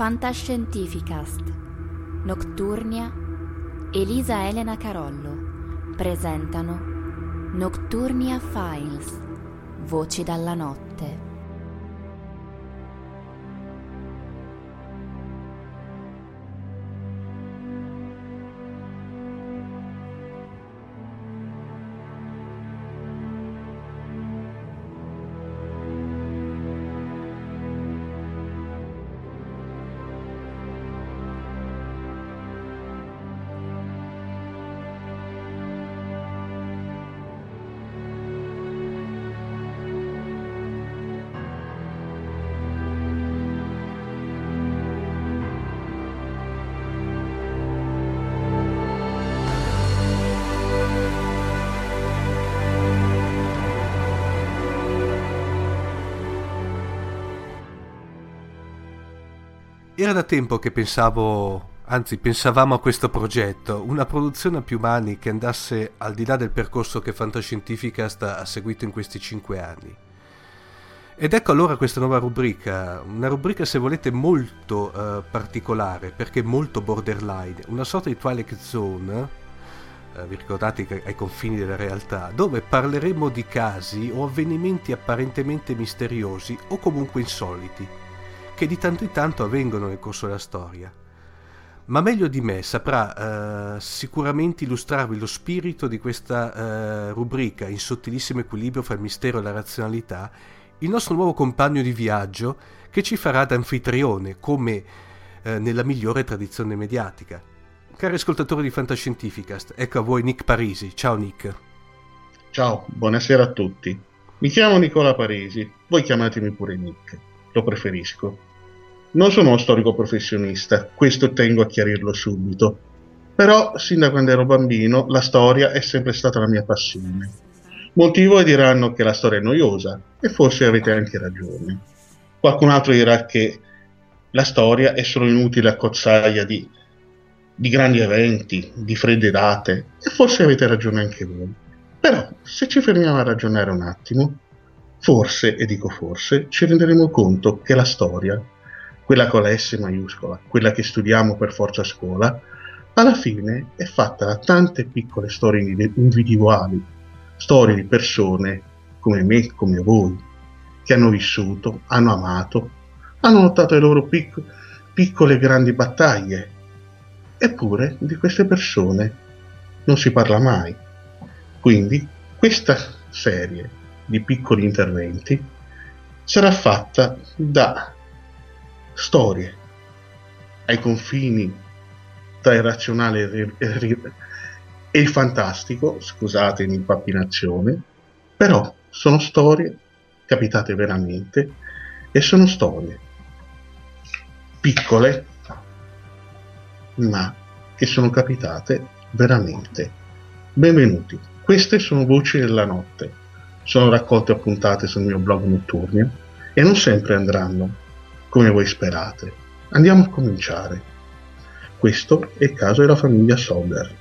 Fantascientificast. Nocturnia Elisa Elena Carollo. Presentano Nocturnia Files Voci dalla notte Era da tempo che pensavo, anzi pensavamo a questo progetto, una produzione a più mani che andasse al di là del percorso che Fantascientificast ha seguito in questi cinque anni. Ed ecco allora questa nuova rubrica, una rubrica se volete molto uh, particolare, perché molto borderline, una sorta di Twilight Zone, uh, vi ricordate ai confini della realtà, dove parleremo di casi o avvenimenti apparentemente misteriosi o comunque insoliti che di tanto in tanto avvengono nel corso della storia. Ma meglio di me saprà eh, sicuramente illustrarvi lo spirito di questa eh, rubrica in sottilissimo equilibrio fra il mistero e la razionalità, il nostro nuovo compagno di viaggio che ci farà da anfitrione, come eh, nella migliore tradizione mediatica. Cari ascoltatori di Fantascientificast, ecco a voi Nick Parisi. Ciao Nick. Ciao, buonasera a tutti. Mi chiamo Nicola Parisi, voi chiamatemi pure Nick, lo preferisco. Non sono uno storico professionista, questo tengo a chiarirlo subito. Però, sin da quando ero bambino, la storia è sempre stata la mia passione. Molti di voi diranno che la storia è noiosa, e forse avete anche ragione. Qualcun altro dirà che la storia è solo inutile accozzaglia di, di grandi eventi, di fredde date, e forse avete ragione anche voi. Però, se ci fermiamo a ragionare un attimo, forse, e dico forse, ci renderemo conto che la storia quella con la S maiuscola, quella che studiamo per forza a scuola, alla fine è fatta da tante piccole storie individuali, storie di persone come me, come voi, che hanno vissuto, hanno amato, hanno lottato le loro pic- piccole e grandi battaglie. Eppure di queste persone non si parla mai. Quindi questa serie di piccoli interventi sarà fatta da storie ai confini tra il razionale e il fantastico, scusate l'impappinazione, però sono storie capitate veramente e sono storie piccole ma che sono capitate veramente. Benvenuti, queste sono voci della notte, sono raccolte appuntate sul mio blog Notturnia e non sempre andranno come voi sperate. Andiamo a cominciare. Questo è il caso della famiglia Solder.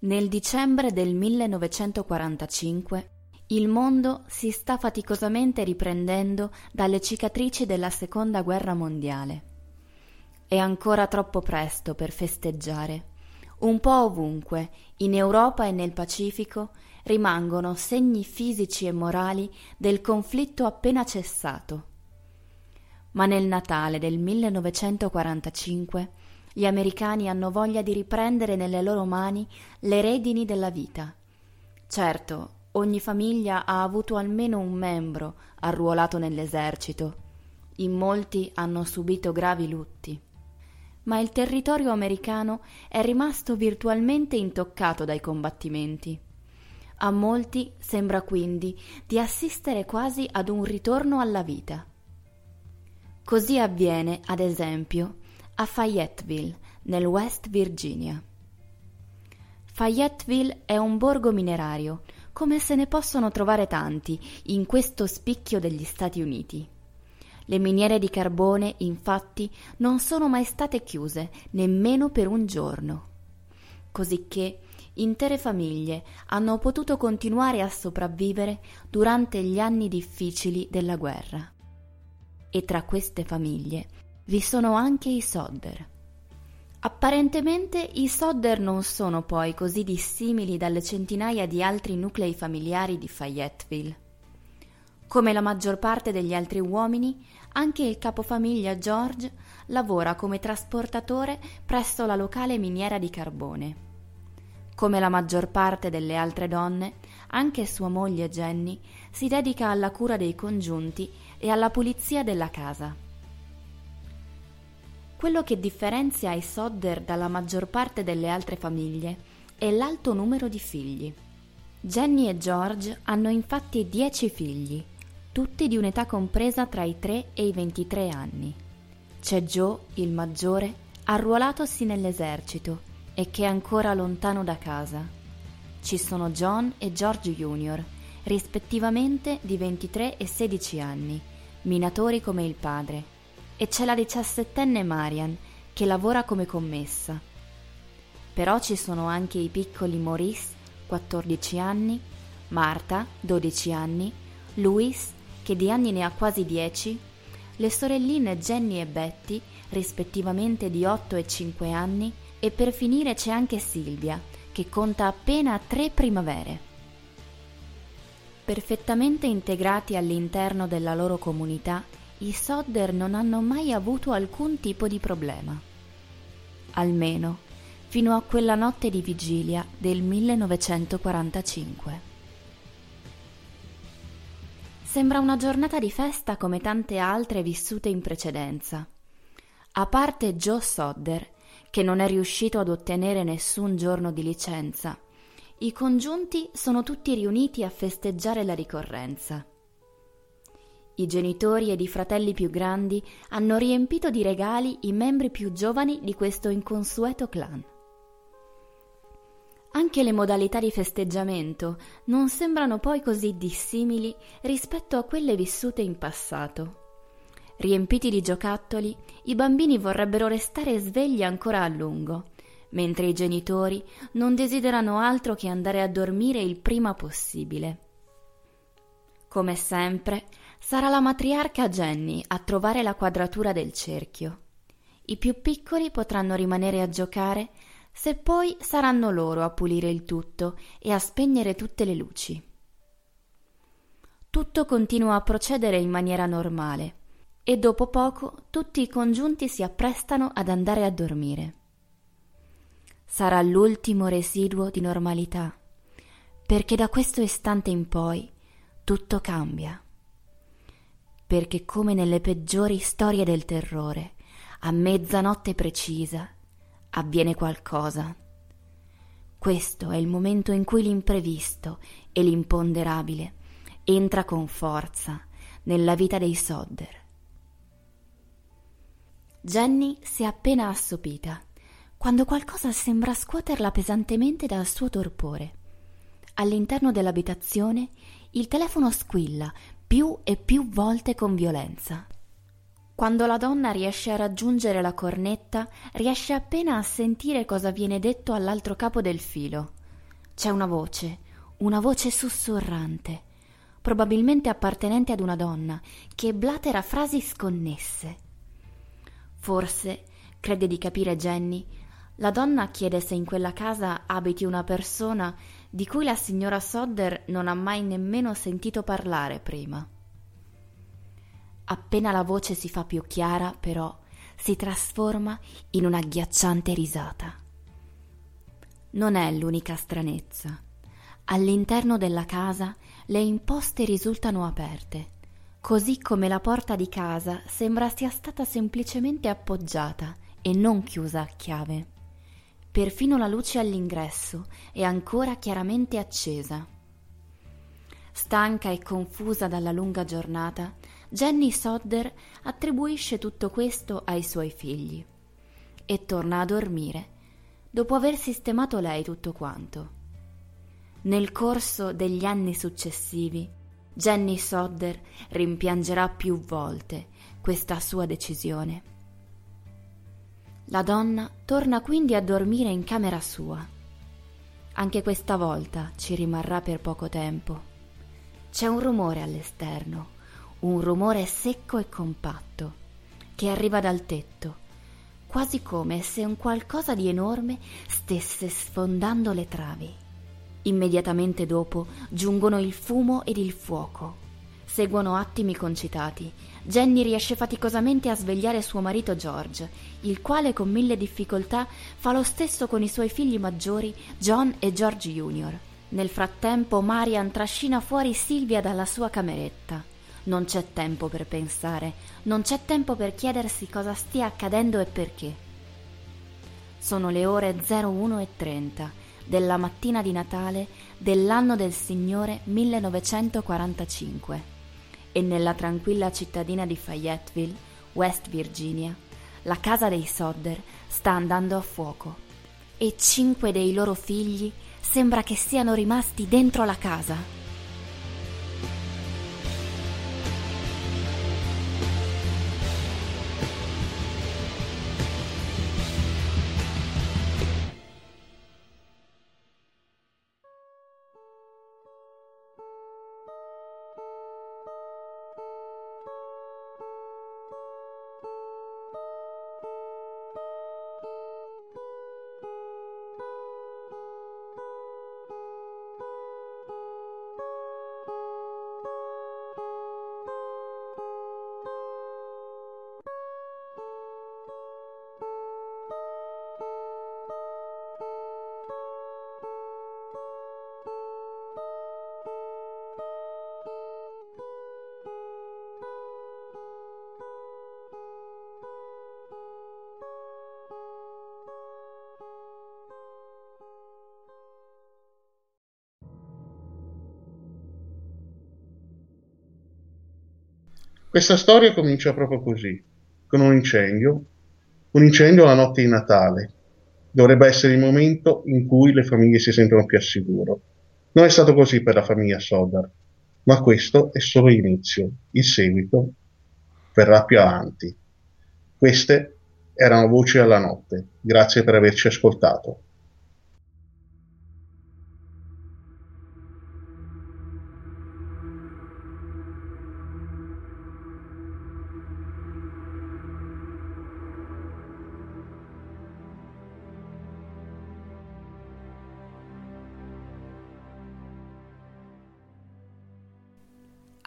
Nel dicembre del 1945 il mondo si sta faticosamente riprendendo dalle cicatrici della Seconda Guerra Mondiale. È ancora troppo presto per festeggiare. Un po' ovunque, in Europa e nel Pacifico, rimangono segni fisici e morali del conflitto appena cessato. Ma nel Natale del 1945 gli americani hanno voglia di riprendere nelle loro mani le redini della vita. Certo, ogni famiglia ha avuto almeno un membro arruolato nell'esercito. In molti hanno subito gravi lutti. Ma il territorio americano è rimasto virtualmente intoccato dai combattimenti. A molti sembra quindi di assistere quasi ad un ritorno alla vita. Così avviene, ad esempio, a Fayetteville, nel West Virginia. Fayetteville è un borgo minerario, come se ne possono trovare tanti in questo spicchio degli Stati Uniti. Le miniere di carbone, infatti, non sono mai state chiuse nemmeno per un giorno. Cosicché intere famiglie hanno potuto continuare a sopravvivere durante gli anni difficili della guerra. E tra queste famiglie vi sono anche i Sodder. Apparentemente i Sodder non sono poi così dissimili dalle centinaia di altri nuclei familiari di Fayetteville. Come la maggior parte degli altri uomini, anche il capofamiglia George lavora come trasportatore presso la locale miniera di carbone. Come la maggior parte delle altre donne, anche sua moglie Jenny si dedica alla cura dei congiunti e alla pulizia della casa. Quello che differenzia i Sodder dalla maggior parte delle altre famiglie è l'alto numero di figli. Jenny e George hanno infatti dieci figli, tutti di un'età compresa tra i 3 e i 23 anni. C'è Joe, il maggiore, arruolatosi nell'esercito e che è ancora lontano da casa. Ci sono John e George Jr., rispettivamente di 23 e 16 anni, minatori come il padre e c'è la diciassettenne Marian che lavora come commessa. Però ci sono anche i piccoli Maurice, 14 anni, Marta, 12 anni, Louis, che di anni ne ha quasi 10, le sorelline Jenny e Betty, rispettivamente di 8 e 5 anni, e per finire c'è anche Silvia, che conta appena tre primavere. Perfettamente integrati all'interno della loro comunità, i Sodder non hanno mai avuto alcun tipo di problema. Almeno fino a quella notte di vigilia del 1945. Sembra una giornata di festa come tante altre vissute in precedenza. A parte Joe Sodder, che non è riuscito ad ottenere nessun giorno di licenza, i congiunti sono tutti riuniti a festeggiare la ricorrenza. I genitori ed i fratelli più grandi hanno riempito di regali i membri più giovani di questo inconsueto clan. Anche le modalità di festeggiamento non sembrano poi così dissimili rispetto a quelle vissute in passato. Riempiti di giocattoli, i bambini vorrebbero restare svegli ancora a lungo, mentre i genitori non desiderano altro che andare a dormire il prima possibile. Come sempre, sarà la matriarca Jenny a trovare la quadratura del cerchio. I più piccoli potranno rimanere a giocare, se poi saranno loro a pulire il tutto e a spegnere tutte le luci. Tutto continua a procedere in maniera normale e dopo poco tutti i congiunti si apprestano ad andare a dormire. Sarà l'ultimo residuo di normalità, perché da questo istante in poi tutto cambia. Perché come nelle peggiori storie del terrore, a mezzanotte precisa avviene qualcosa. Questo è il momento in cui l'imprevisto e l'imponderabile entra con forza nella vita dei Sodder. Jenny si è appena assopita, quando qualcosa sembra scuoterla pesantemente dal suo torpore. All'interno dell'abitazione il telefono squilla più e più volte con violenza. Quando la donna riesce a raggiungere la cornetta, riesce appena a sentire cosa viene detto all'altro capo del filo. C'è una voce, una voce sussurrante, probabilmente appartenente ad una donna, che blatera frasi sconnesse. Forse, crede di capire Jenny, la donna chiede se in quella casa abiti una persona di cui la signora Sodder non ha mai nemmeno sentito parlare prima. Appena la voce si fa più chiara, però, si trasforma in un'agghiacciante risata. Non è l'unica stranezza. All'interno della casa le imposte risultano aperte così come la porta di casa sembra sia stata semplicemente appoggiata e non chiusa a chiave. Perfino la luce all'ingresso è ancora chiaramente accesa. Stanca e confusa dalla lunga giornata, Jenny Sodder attribuisce tutto questo ai suoi figli e torna a dormire dopo aver sistemato lei tutto quanto. Nel corso degli anni successivi Jenny Sodder rimpiangerà più volte questa sua decisione. La donna torna quindi a dormire in camera sua. Anche questa volta ci rimarrà per poco tempo. C'è un rumore all'esterno, un rumore secco e compatto, che arriva dal tetto, quasi come se un qualcosa di enorme stesse sfondando le travi. Immediatamente dopo giungono il fumo ed il fuoco. Seguono attimi concitati. Jenny riesce faticosamente a svegliare suo marito George, il quale con mille difficoltà fa lo stesso con i suoi figli maggiori John e George Jr. Nel frattempo Marian trascina fuori Silvia dalla sua cameretta. Non c'è tempo per pensare, non c'è tempo per chiedersi cosa stia accadendo e perché. Sono le ore 01 e 30 della mattina di Natale dell'anno del Signore 1945 e nella tranquilla cittadina di Fayetteville, West Virginia, la casa dei Sodder sta andando a fuoco e cinque dei loro figli sembra che siano rimasti dentro la casa. Questa storia comincia proprio così, con un incendio, un incendio la notte di Natale. Dovrebbe essere il momento in cui le famiglie si sentono più al sicuro. Non è stato così per la famiglia Sodar, ma questo è solo l'inizio. Il seguito verrà più avanti. Queste erano voci alla notte. Grazie per averci ascoltato.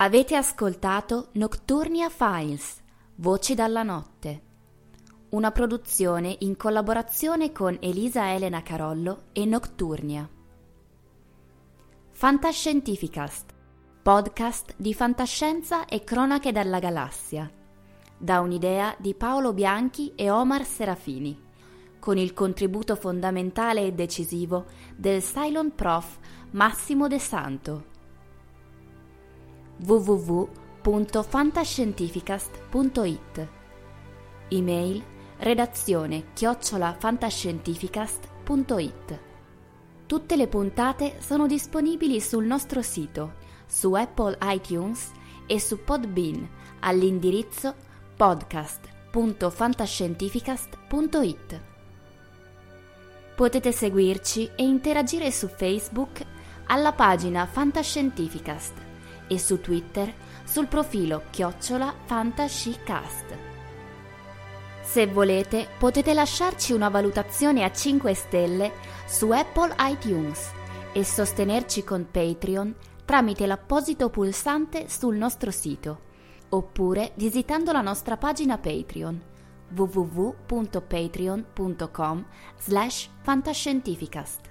Avete ascoltato Nocturnia Files, Voci dalla notte, una produzione in collaborazione con Elisa Elena Carollo e Nocturnia. Fantascientificast, podcast di fantascienza e cronache dalla galassia, da un'idea di Paolo Bianchi e Omar Serafini, con il contributo fondamentale e decisivo del Cylon Prof. Massimo De Santo www.fantascientificast.it Email redazione chiocciolafantascientificast.it Tutte le puntate sono disponibili sul nostro sito, su Apple iTunes e su Podbean all'indirizzo podcast.fantascientificast.it Potete seguirci e interagire su Facebook alla pagina Fantascientificast e su Twitter sul profilo chiocciola fantascicast. Se volete potete lasciarci una valutazione a 5 stelle su Apple iTunes e sostenerci con Patreon tramite l'apposito pulsante sul nostro sito oppure visitando la nostra pagina Patreon www.patreon.com slash fantascientificast.